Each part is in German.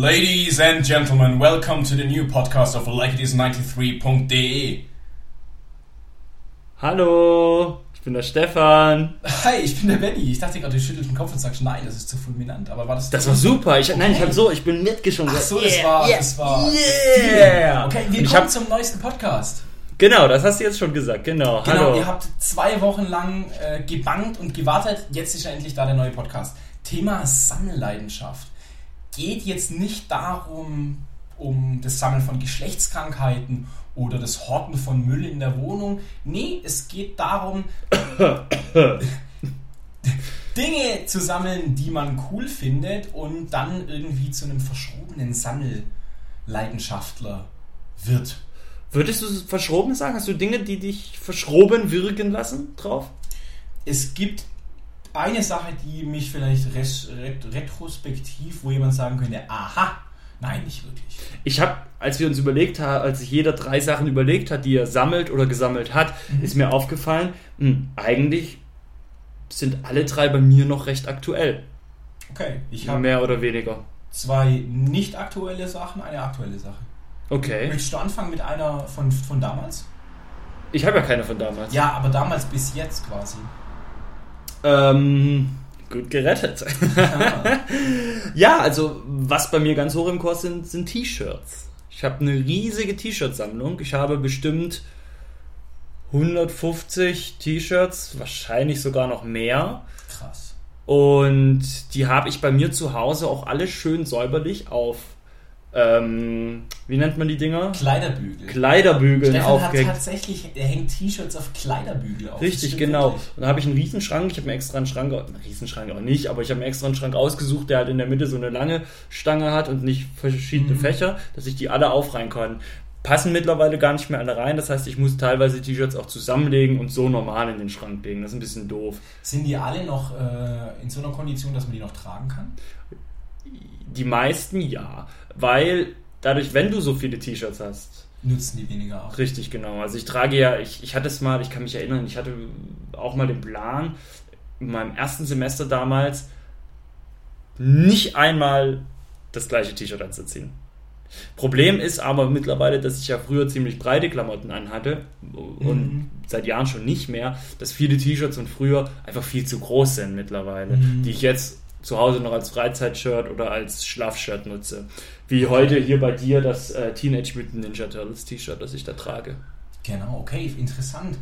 Ladies and gentlemen, welcome to the new podcast of likeitis93.de. Hallo, ich bin der Stefan. Hi, ich bin der Benny. Ich dachte gerade, du schüttelst den Kopf und sagst, nein, das ist zu fulminant. Aber war das Das war super. Ich, Nein, ich habe so, ich bin mitgeschwungen. Ach so, das war, Yeah, das war. Yeah. Okay, Und ich willkommen hab- zum neuesten Podcast. Genau, das hast du jetzt schon gesagt. Genau. Genau, Hallo. ihr habt zwei Wochen lang äh, gebangt und gewartet. Jetzt ist ja endlich da der neue Podcast. Thema Sammelleidenschaft. Geht jetzt nicht darum, um das Sammeln von Geschlechtskrankheiten oder das Horten von Müll in der Wohnung. Nee, es geht darum, Dinge zu sammeln, die man cool findet und dann irgendwie zu einem verschrobenen Sammelleidenschaftler wird. Würdest du verschroben sagen? Hast du Dinge, die dich verschroben wirken lassen drauf? Es gibt eine Sache, die mich vielleicht res, ret, retrospektiv, wo jemand sagen könnte, aha, nein, nicht wirklich. Ich habe, als wir uns überlegt haben, als sich jeder drei Sachen überlegt hat, die er sammelt oder gesammelt hat, Mhm. ist mir aufgefallen, hm, eigentlich sind alle drei bei mir noch recht aktuell. Okay, ich habe Mehr oder weniger. zwei nicht aktuelle Sachen, eine aktuelle Sache. Okay. Möchtest du anfangen mit einer von, von damals? Ich habe ja keine von damals. Ja, aber damals bis jetzt quasi. Ähm, gut gerettet. Ja, also was bei mir ganz hoch im Kurs sind, sind T-Shirts. Ich habe eine riesige T-Shirt-Sammlung. Ich habe bestimmt 150 T-Shirts, wahrscheinlich sogar noch mehr. krass. Und die habe ich bei mir zu Hause auch alle schön säuberlich auf, ähm, wie nennt man die Dinger? Kleiderbügel. Kleiderbügeln Stefan hat aufgehängt. tatsächlich, er hängt T-Shirts auf Kleiderbügel auf. Richtig, genau. wirklich. Und da habe ich einen Riesenschrank. Ich habe mir extra einen Schrank, einen Riesenschrank auch nicht, aber ich habe mir extra einen Schrank ausgesucht, der halt in der Mitte so eine lange Stange hat und nicht verschiedene Mhm. Fächer, dass ich die alle aufreihen kann. Passen mittlerweile gar nicht mehr alle rein. Das heißt, ich muss teilweise T-Shirts auch zusammenlegen und so normal in den Schrank legen. Das ist ein bisschen doof. Sind die alle noch äh, in so einer Kondition, dass man die noch tragen kann? Die meisten ja, weil dadurch, wenn du so viele T-Shirts hast, Nutzen die weniger auch. Richtig, genau. Also ich trage ja, ich, ich hatte es mal, ich kann mich erinnern, ich hatte auch mal den Plan, in meinem ersten Semester damals nicht einmal das gleiche T-Shirt anzuziehen. Problem ist aber mittlerweile, dass ich ja früher ziemlich breite Klamotten anhatte und Mhm. seit Jahren schon nicht mehr, dass viele T-Shirts von früher einfach viel zu groß sind mittlerweile, Mhm. die ich jetzt zu Hause noch als Freizeitshirt oder als Schlafshirt nutze. Wie heute hier bei dir das äh, Teenage Mutant Ninja Turtles T-Shirt, das ich da trage. Genau, okay, interessant.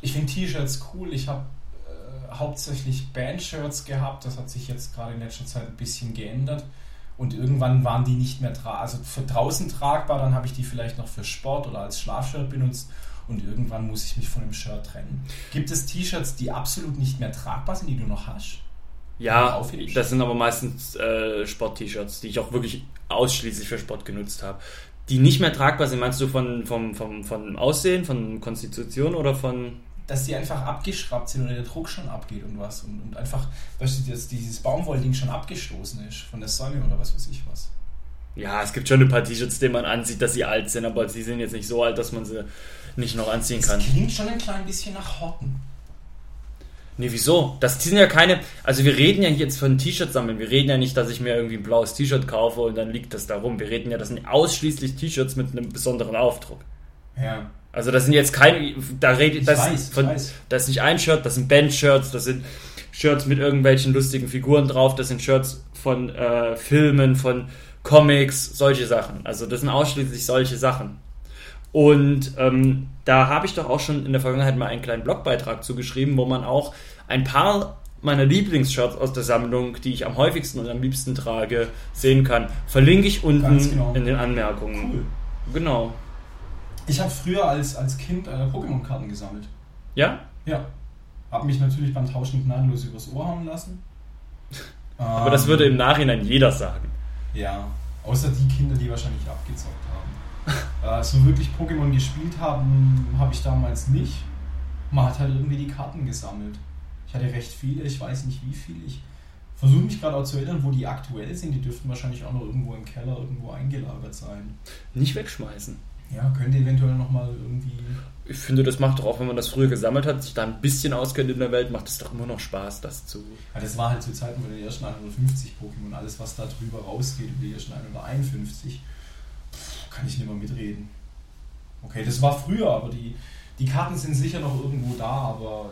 Ich finde T-Shirts cool. Ich habe äh, hauptsächlich Band-Shirts gehabt. Das hat sich jetzt gerade in letzter Zeit ein bisschen geändert. Und irgendwann waren die nicht mehr also für draußen tragbar. Dann habe ich die vielleicht noch für Sport oder als Schlafshirt benutzt. Und irgendwann muss ich mich von dem Shirt trennen. Gibt es T-Shirts, die absolut nicht mehr tragbar sind, die du noch hast? Ja, das sind aber meistens äh, Sport-T-Shirts, die ich auch wirklich ausschließlich für Sport genutzt habe. Die nicht mehr tragbar sind, meinst du von, vom, vom, von Aussehen, von Konstitution oder von. dass die einfach abgeschraubt sind oder der Druck schon abgeht und was. Und, und einfach, weißt du, dass dieses Baumwollding schon abgestoßen ist von der Sonne oder was weiß ich was. Ja, es gibt schon ein paar T-Shirts, die man ansieht, dass sie alt sind, aber sie sind jetzt nicht so alt, dass man sie nicht noch anziehen Das kann. klingt schon ein klein bisschen nach Horten. Nee, wieso? Das sind ja keine. Also, wir reden ja jetzt von T-Shirts sammeln. Wir reden ja nicht, dass ich mir irgendwie ein blaues T-Shirt kaufe und dann liegt das da rum. Wir reden ja, das sind ausschließlich T-Shirts mit einem besonderen Aufdruck. Ja. Also das sind jetzt keine, da redet, Ich das, weiß, von, das ist nicht ein Shirt, das sind Band-Shirts, das sind Shirts mit irgendwelchen lustigen Figuren drauf, das sind Shirts von äh, Filmen, von Comics, solche Sachen. Also das sind ausschließlich solche Sachen. Und ähm, da habe ich doch auch schon in der Vergangenheit mal einen kleinen Blogbeitrag zugeschrieben, wo man auch ein paar meiner Lieblingsshirts aus der Sammlung, die ich am häufigsten und am liebsten trage, sehen kann. Verlinke ich unten genau. in den Anmerkungen. Cool. Genau. Ich habe früher als, als Kind äh, Pokémon-Karten gesammelt. Ja? Ja. Hab mich natürlich beim Tauschen gnadenlos übers Ohr hauen lassen. Aber das würde im Nachhinein jeder sagen. Ja, außer die Kinder, die wahrscheinlich abgezockt haben. Äh, so wirklich Pokémon gespielt haben, habe ich damals nicht. Man hat halt irgendwie die Karten gesammelt. Ich hatte recht viele, ich weiß nicht wie viele. Ich versuche mich gerade auch zu erinnern, wo die aktuell sind. Die dürften wahrscheinlich auch noch irgendwo im Keller irgendwo eingelagert sein. Nicht wegschmeißen. Ja, könnte eventuell nochmal irgendwie. Ich finde, das macht doch auch, wenn man das früher gesammelt hat, sich da ein bisschen auskennt in der Welt, macht es doch immer noch Spaß, das zu. Ja, das war halt zu Zeiten von den ersten 150 Pokémon. Alles, was da drüber rausgeht, über die ersten 151, kann ich nicht mehr mitreden. Okay, das war früher, aber die, die Karten sind sicher noch irgendwo da, aber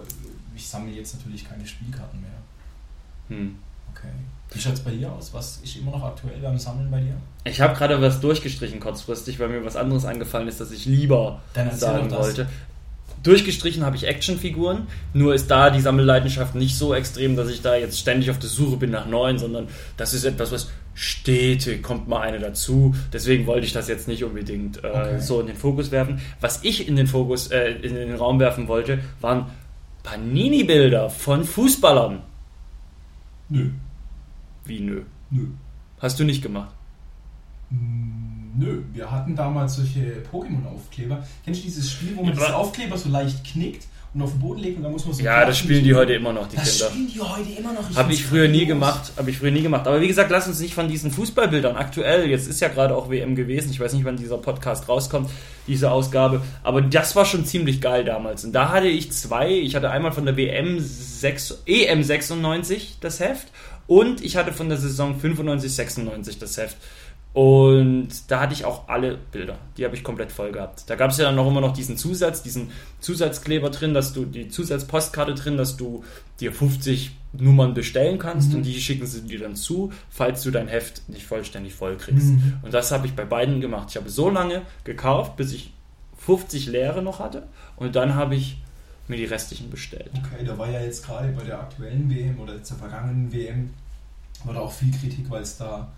ich sammle jetzt natürlich keine Spielkarten mehr. Hm. Okay. Wie schaut es bei dir aus? Was ist immer noch aktuell beim Sammeln bei dir? Ich habe gerade was durchgestrichen kurzfristig, weil mir was anderes eingefallen ist, das ich lieber sagen wollte. Durchgestrichen habe ich Actionfiguren, nur ist da die Sammelleidenschaft nicht so extrem, dass ich da jetzt ständig auf der Suche bin nach neuen, sondern das ist etwas, was stetig kommt mal eine dazu. Deswegen wollte ich das jetzt nicht unbedingt äh, Okay. so in den Fokus werfen. Was ich in den Fokus, äh, in den Raum werfen wollte, waren Panini-Bilder von Fußballern. Nö. Wie nö? Nö. Hast du nicht gemacht? Mm, Nö, wir hatten damals solche Pokémon-Aufkleber. Kennst du dieses Spiel, wo man Ja, aber- Aufkleber so leicht knickt und auf den Boden legt und dann muss man so. Ja, das spielen die heute immer noch, die Das Kinder. spielen die heute immer noch. Habe ich früher nie gemacht, habe ich früher nie gemacht. Aber wie gesagt, lass uns nicht von diesen Fußballbildern aktuell, jetzt ist ja gerade auch WM gewesen, ich weiß nicht, wann dieser Podcast rauskommt, diese Ausgabe, aber das war schon ziemlich geil damals. Und da hatte ich zwei, ich hatte einmal von der WM 6, EM 96 das Heft und ich hatte von der Saison 95, 96 das Heft. Und da hatte ich auch alle Bilder. Die habe ich komplett voll gehabt. Da gab es ja dann noch immer noch diesen Zusatz, diesen Zusatzkleber drin, dass du die Zusatzpostkarte drin, dass du dir 50 Nummern bestellen kannst Mhm. und die schicken sie dir dann zu, falls du dein Heft nicht vollständig voll kriegst. Mhm. Und das habe ich bei beiden gemacht. Ich habe so lange gekauft, bis ich 50 leere noch hatte und dann habe ich mir die restlichen bestellt. Okay, da war ja jetzt gerade bei der aktuellen WM oder jetzt der vergangenen WM war da auch viel Kritik, weil es da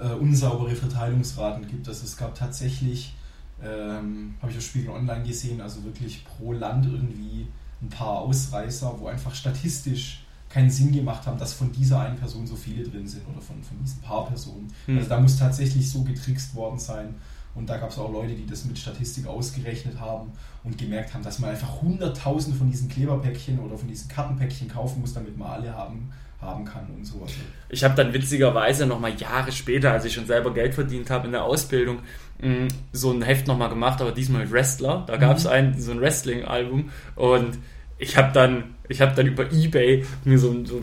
äh, unsaubere Verteilungsraten gibt. Also es gab tatsächlich, ähm, habe ich auf Spiegel Online gesehen, also wirklich pro Land irgendwie ein paar Ausreißer, wo einfach statistisch keinen Sinn gemacht haben, dass von dieser einen Person so viele drin sind oder von, von diesen paar Personen. Hm. Also da muss tatsächlich so getrickst worden sein. Und da gab es auch Leute, die das mit Statistik ausgerechnet haben und gemerkt haben, dass man einfach hunderttausend von diesen Kleberpäckchen oder von diesen Kartenpäckchen kaufen muss, damit man alle haben, haben kann und so. Also, Ich habe dann witzigerweise nochmal Jahre später, als ich schon selber Geld verdient habe in der Ausbildung, mh, so ein Heft nochmal gemacht, aber diesmal mit Wrestler. Da gab es Mhm. ein so ein Wrestling-Album und ich habe dann, ich habe dann über eBay mir so, ein- so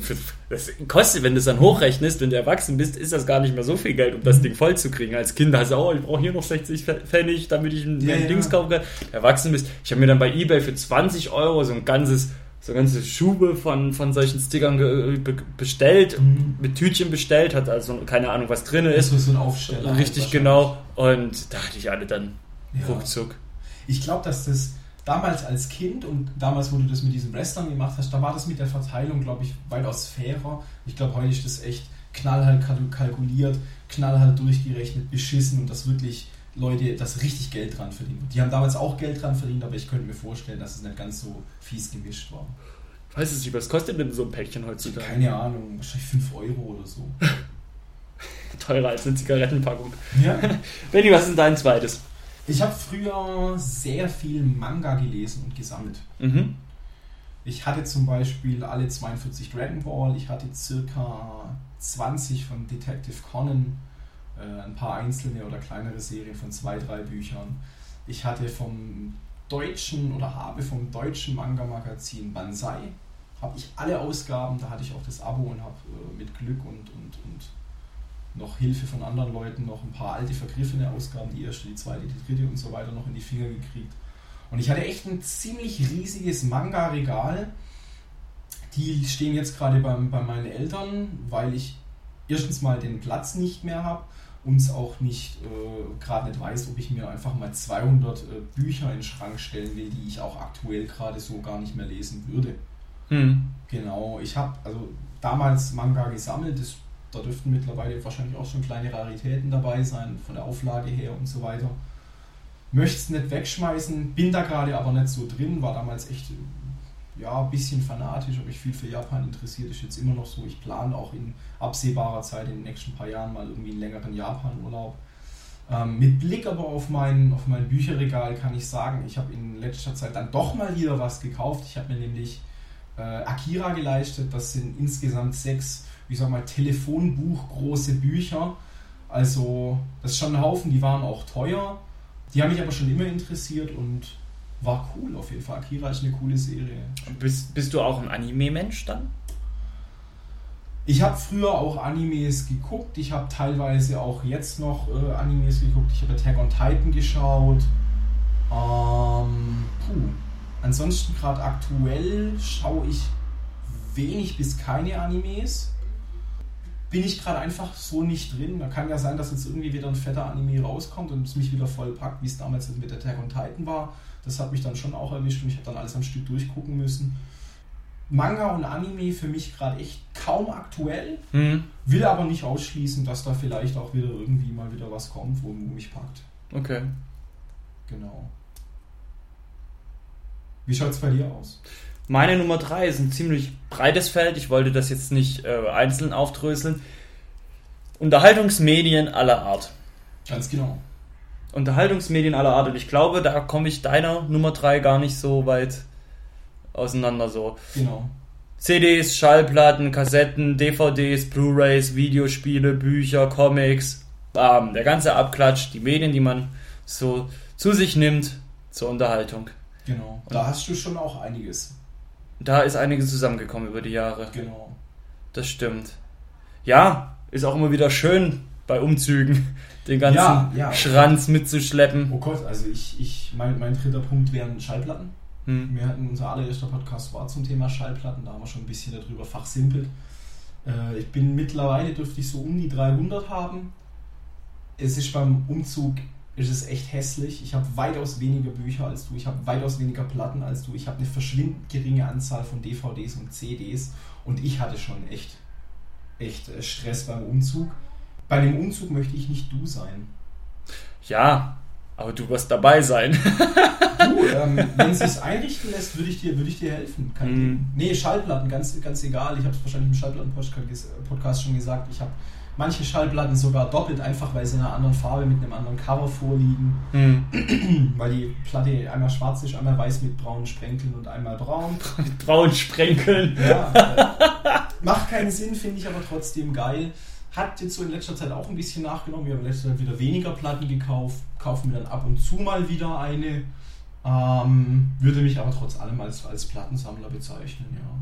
das kostet, wenn du es dann hochrechnest, wenn du erwachsen bist, ist das gar nicht mehr so viel Geld, um das Mhm. Ding voll zu kriegen. Als Kind hast du, oh, ich brauche hier noch 60 Pfennig, damit ich ein, Ja, ja. Dings kaufen kann. Erwachsen bist, ich habe mir dann bei eBay für 20 Euro so ein ganzes so eine ganze Schube von, von solchen Stickern be, bestellt, Mhm. mit Tütchen bestellt, hat also keine Ahnung, was drin ist. so, so ein Aufsteller. Richtig genau. Und da hatte ich alle dann Ja. ruckzuck. Ich glaube, dass das damals als Kind und damals, wo du das mit diesen Wrestlern gemacht hast, da war das mit der Verteilung, glaube ich, weitaus fairer. Ich glaube, heute ist das echt knallhart kalk- kalkuliert, knallhart durchgerechnet, beschissen und dass wirklich Leute das richtig Geld dran verdienen. Die haben damals auch Geld dran verdient, aber ich könnte mir vorstellen, dass es nicht ganz so fies gemischt war. Ich weiß es nicht, was kostet denn so ein Päckchen heutzutage? Keine Ahnung, wahrscheinlich 5 Euro oder so. Teurer als eine Zigarettenpackung. Ja. Benny, was ist dein zweites? Ich habe früher sehr viel Manga gelesen und gesammelt. Mhm. Ich hatte zum Beispiel alle 42 Dragon Ball, ich hatte circa 20 von Detective Conan, äh, ein paar einzelne oder kleinere Serien von zwei, drei Büchern. Ich hatte vom deutschen oder habe vom deutschen Manga-Magazin Banzai, habe ich alle Ausgaben, da hatte ich auch das Abo und habe äh, mit Glück und, und, und noch Hilfe von anderen Leuten noch ein paar alte vergriffene Ausgaben, die erste, die zweite, die dritte und so weiter noch in die Finger gekriegt. Und ich hatte echt ein ziemlich riesiges Manga-Regal. Die stehen jetzt gerade beim, bei meinen Eltern, weil ich erstens mal den Platz nicht mehr habe und es auch nicht äh, gerade nicht weiß, ob ich mir einfach mal 200 äh, Bücher in den Schrank stellen will, die ich auch aktuell gerade so gar nicht mehr lesen würde. Hm. Genau, ich habe also damals Manga gesammelt, das, da dürften mittlerweile wahrscheinlich auch schon kleine Raritäten dabei sein, von der Auflage her und so weiter. Möchte es nicht wegschmeißen, bin da gerade aber nicht so drin, war damals echt ja, ein bisschen fanatisch, habe mich viel für Japan interessiert, ist jetzt immer noch so. Ich plane auch in absehbarer Zeit in den nächsten paar Jahren mal irgendwie einen längeren Japan-Urlaub. Ähm, mit Blick aber auf mein, auf mein Bücherregal kann ich sagen, ich habe in letzter Zeit dann doch mal wieder was gekauft. Ich habe mir nämlich äh, Akira geleistet. Das sind insgesamt sechs, ich sag mal, Telefonbuch große Bücher. Also, das ist schon ein Haufen, die waren auch teuer. Die haben mich aber schon immer interessiert und war cool auf jeden Fall. Akira ist eine coole Serie. Bist, bist du auch ein Anime-Mensch dann? Ich habe früher auch Animes geguckt. Ich habe teilweise auch jetzt noch äh, Animes geguckt. Ich habe Attack on Titan geschaut. Ähm, puh. Ansonsten gerade aktuell schaue ich wenig bis keine Animes. Bin ich gerade einfach so nicht drin. Da kann ja sein, dass jetzt irgendwie wieder ein fetter Anime rauskommt und es mich wieder voll packt, wie es damals mit Attack on Titan war. Das hat mich dann schon auch erwischt und ich habe dann alles am Stück durchgucken müssen. Manga und Anime für mich gerade echt kaum aktuell. Hm. Will aber nicht ausschließen, dass da vielleicht auch wieder irgendwie mal wieder was kommt, wo mich packt. Okay. Genau. Wie schaut es bei dir aus? Meine Nummer drei ist ein ziemlich breites Feld. Ich wollte das jetzt nicht äh, einzeln aufdröseln. Unterhaltungsmedien aller Art. Ganz genau. Unterhaltungsmedien aller Art. Und ich glaube, da komme ich deiner Nummer drei gar nicht so weit auseinander so. Genau. CDs, Schallplatten, Kassetten, DVDs, Blu-rays, Videospiele, Bücher, Comics, bam, der ganze Abklatsch, die Medien, die man so zu sich nimmt zur Unterhaltung. Genau. Da hast du schon auch einiges. Da ist einiges zusammengekommen über die Jahre. Genau. Das stimmt. Ja, ist auch immer wieder schön bei Umzügen den ganzen Ja, ja. Schranz mitzuschleppen. Oh Gott, also ich, ich mein, mein dritter Punkt wären Schallplatten. Hm. Wir hatten unser allererster Podcast war zum Thema Schallplatten, da haben wir schon ein bisschen darüber fachsimpelt. Äh, ich bin mittlerweile, dürfte ich so um die 300 haben. Es ist beim Umzug, ist es echt hässlich. Ich habe weitaus weniger Bücher als du, ich habe weitaus weniger Platten als du, ich habe eine verschwindend geringe Anzahl von DVDs und CDs und ich hatte schon echt, echt äh, Stress beim Umzug. Bei dem Umzug möchte ich nicht du sein. Ja, aber du wirst dabei sein. Du, ähm, wenn es sich einrichten lässt, würde ich dir, würde ich dir helfen. Kein. Ding. Nee, Schallplatten, ganz, ganz egal. Ich habe es wahrscheinlich im Schallplatten-Podcast schon gesagt. Ich habe manche Schallplatten sogar doppelt, einfach weil sie in einer anderen Farbe mit einem anderen Cover vorliegen. Hm. Weil die Platte einmal schwarz ist, einmal weiß mit braunen Sprenkeln und einmal braun. Mit braunen Sprenkeln. Ja, äh, macht keinen Sinn, finde ich aber trotzdem geil. Hat jetzt so in letzter Zeit auch ein bisschen nachgenommen. Wir haben in letzter Zeit wieder weniger Platten gekauft, kaufen wir dann ab und zu mal wieder eine. Ähm, würde mich aber trotz allem als, als Plattensammler bezeichnen, ja.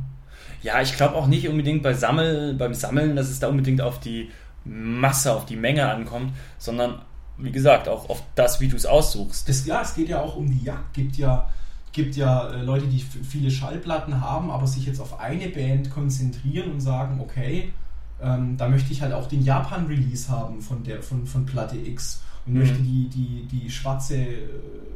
Ja, ich glaube auch nicht unbedingt bei Sammel, beim Sammeln, dass es da unbedingt auf die Masse, auf die Menge ankommt, sondern wie gesagt, auch auf das, wie du es aussuchst. Das, ja, es geht ja auch um die Jagd. Gibt ja, gibt ja äh, Leute, die viele Schallplatten haben, aber sich jetzt auf eine Band konzentrieren und sagen, okay, ähm, da möchte ich halt auch den Japan-Release haben von, der, von, von Platte X und Mhm. möchte die, die, die schwarze äh,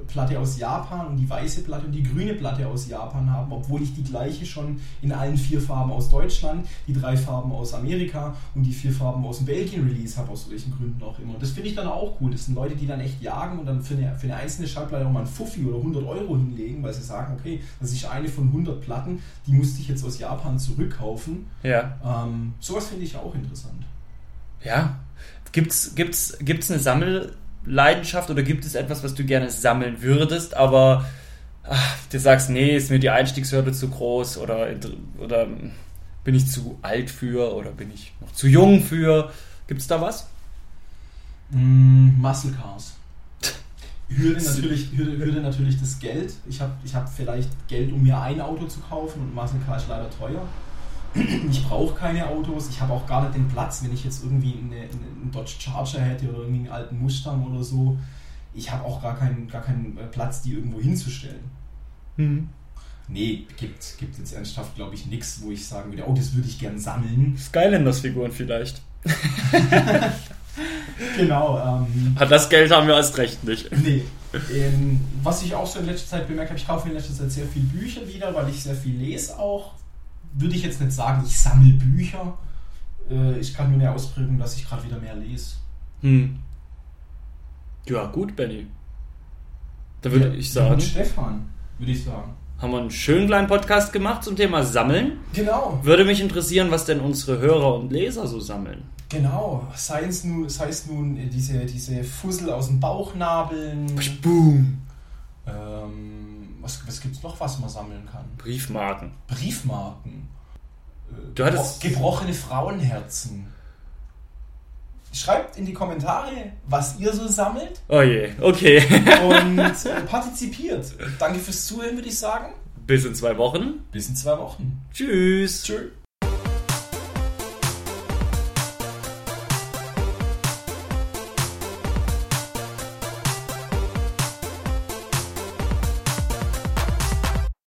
Platte aus Japan und die weiße Platte und die grüne Platte aus Japan haben, obwohl ich die gleiche schon in allen vier Farben aus Deutschland, die drei Farben aus Amerika und die vier Farben aus dem Belgien-Release habe, aus welchen Gründen auch immer. Und das finde ich dann auch cool. Das sind Leute, die dann echt jagen und dann für eine, für eine einzelne Schallplatte auch mal einen Fuffi oder 100 Euro hinlegen, weil sie sagen, okay, das ist eine von 100 Platten, die musste ich jetzt aus Japan zurückkaufen. Ja. Ähm, sowas finde ich auch interessant. Ja. Gibt's, gibt's, gibt's eine Sammelleidenschaft oder gibt es etwas, was du gerne sammeln würdest, aber ach, du sagst, nee, ist mir die Einstiegshürde zu groß oder, oder bin ich zu alt für oder bin ich noch zu jung für? Gibt's da was? Mm, Muscle Cars. Hürde natürlich, Hürde, Hürde natürlich das Geld. Ich habe ich hab vielleicht Geld, um mir ein Auto zu kaufen und Muscle Car ist leider teuer. Ich brauche keine Autos. Ich habe auch gar nicht den Platz, wenn ich jetzt irgendwie eine, eine, einen Dodge Charger hätte oder irgendwie einen alten Mustang oder so. Ich habe auch gar keinen, gar keinen äh, Platz, die irgendwo hinzustellen. Hm. Nee, gibt, gibt jetzt ernsthaft, glaube ich, nichts, wo ich sagen würde, oh, das würde ich gern sammeln. Skylanders-Figuren vielleicht. Genau. Ähm, Hat das Geld haben wir erst recht nicht. Nee. Ähm, was ich auch so in letzter Zeit bemerkt habe, ich kaufe in letzter Zeit sehr viel Bücher wieder, weil ich sehr viel lese auch. Würde ich jetzt nicht sagen, ich sammle Bücher. Äh, ich kann nur eine Ausprägung, dass ich gerade wieder mehr lese. Hm. Ja, gut, Benny. Da würde Ja, ich sagen, Stefan, würde ich sagen. haben wir einen schönen kleinen Podcast gemacht zum Thema Sammeln. Genau. Würde mich interessieren, was denn unsere Hörer und Leser so sammeln. Genau. Sei es nun, sei es nun äh, diese, diese Fussel aus dem Bauchnabeln. Boom. Ähm, was was gibt es noch, was man sammeln kann? Briefmarken. Briefmarken. Äh, Du hattest- gebro- gebrochene Frauenherzen. Schreibt in die Kommentare, was ihr so sammelt Oh je, okay. und äh, partizipiert. Danke fürs Zuhören, würde ich sagen. Bis in zwei Wochen. Bis in zwei Wochen. Tschüss. Tschüss.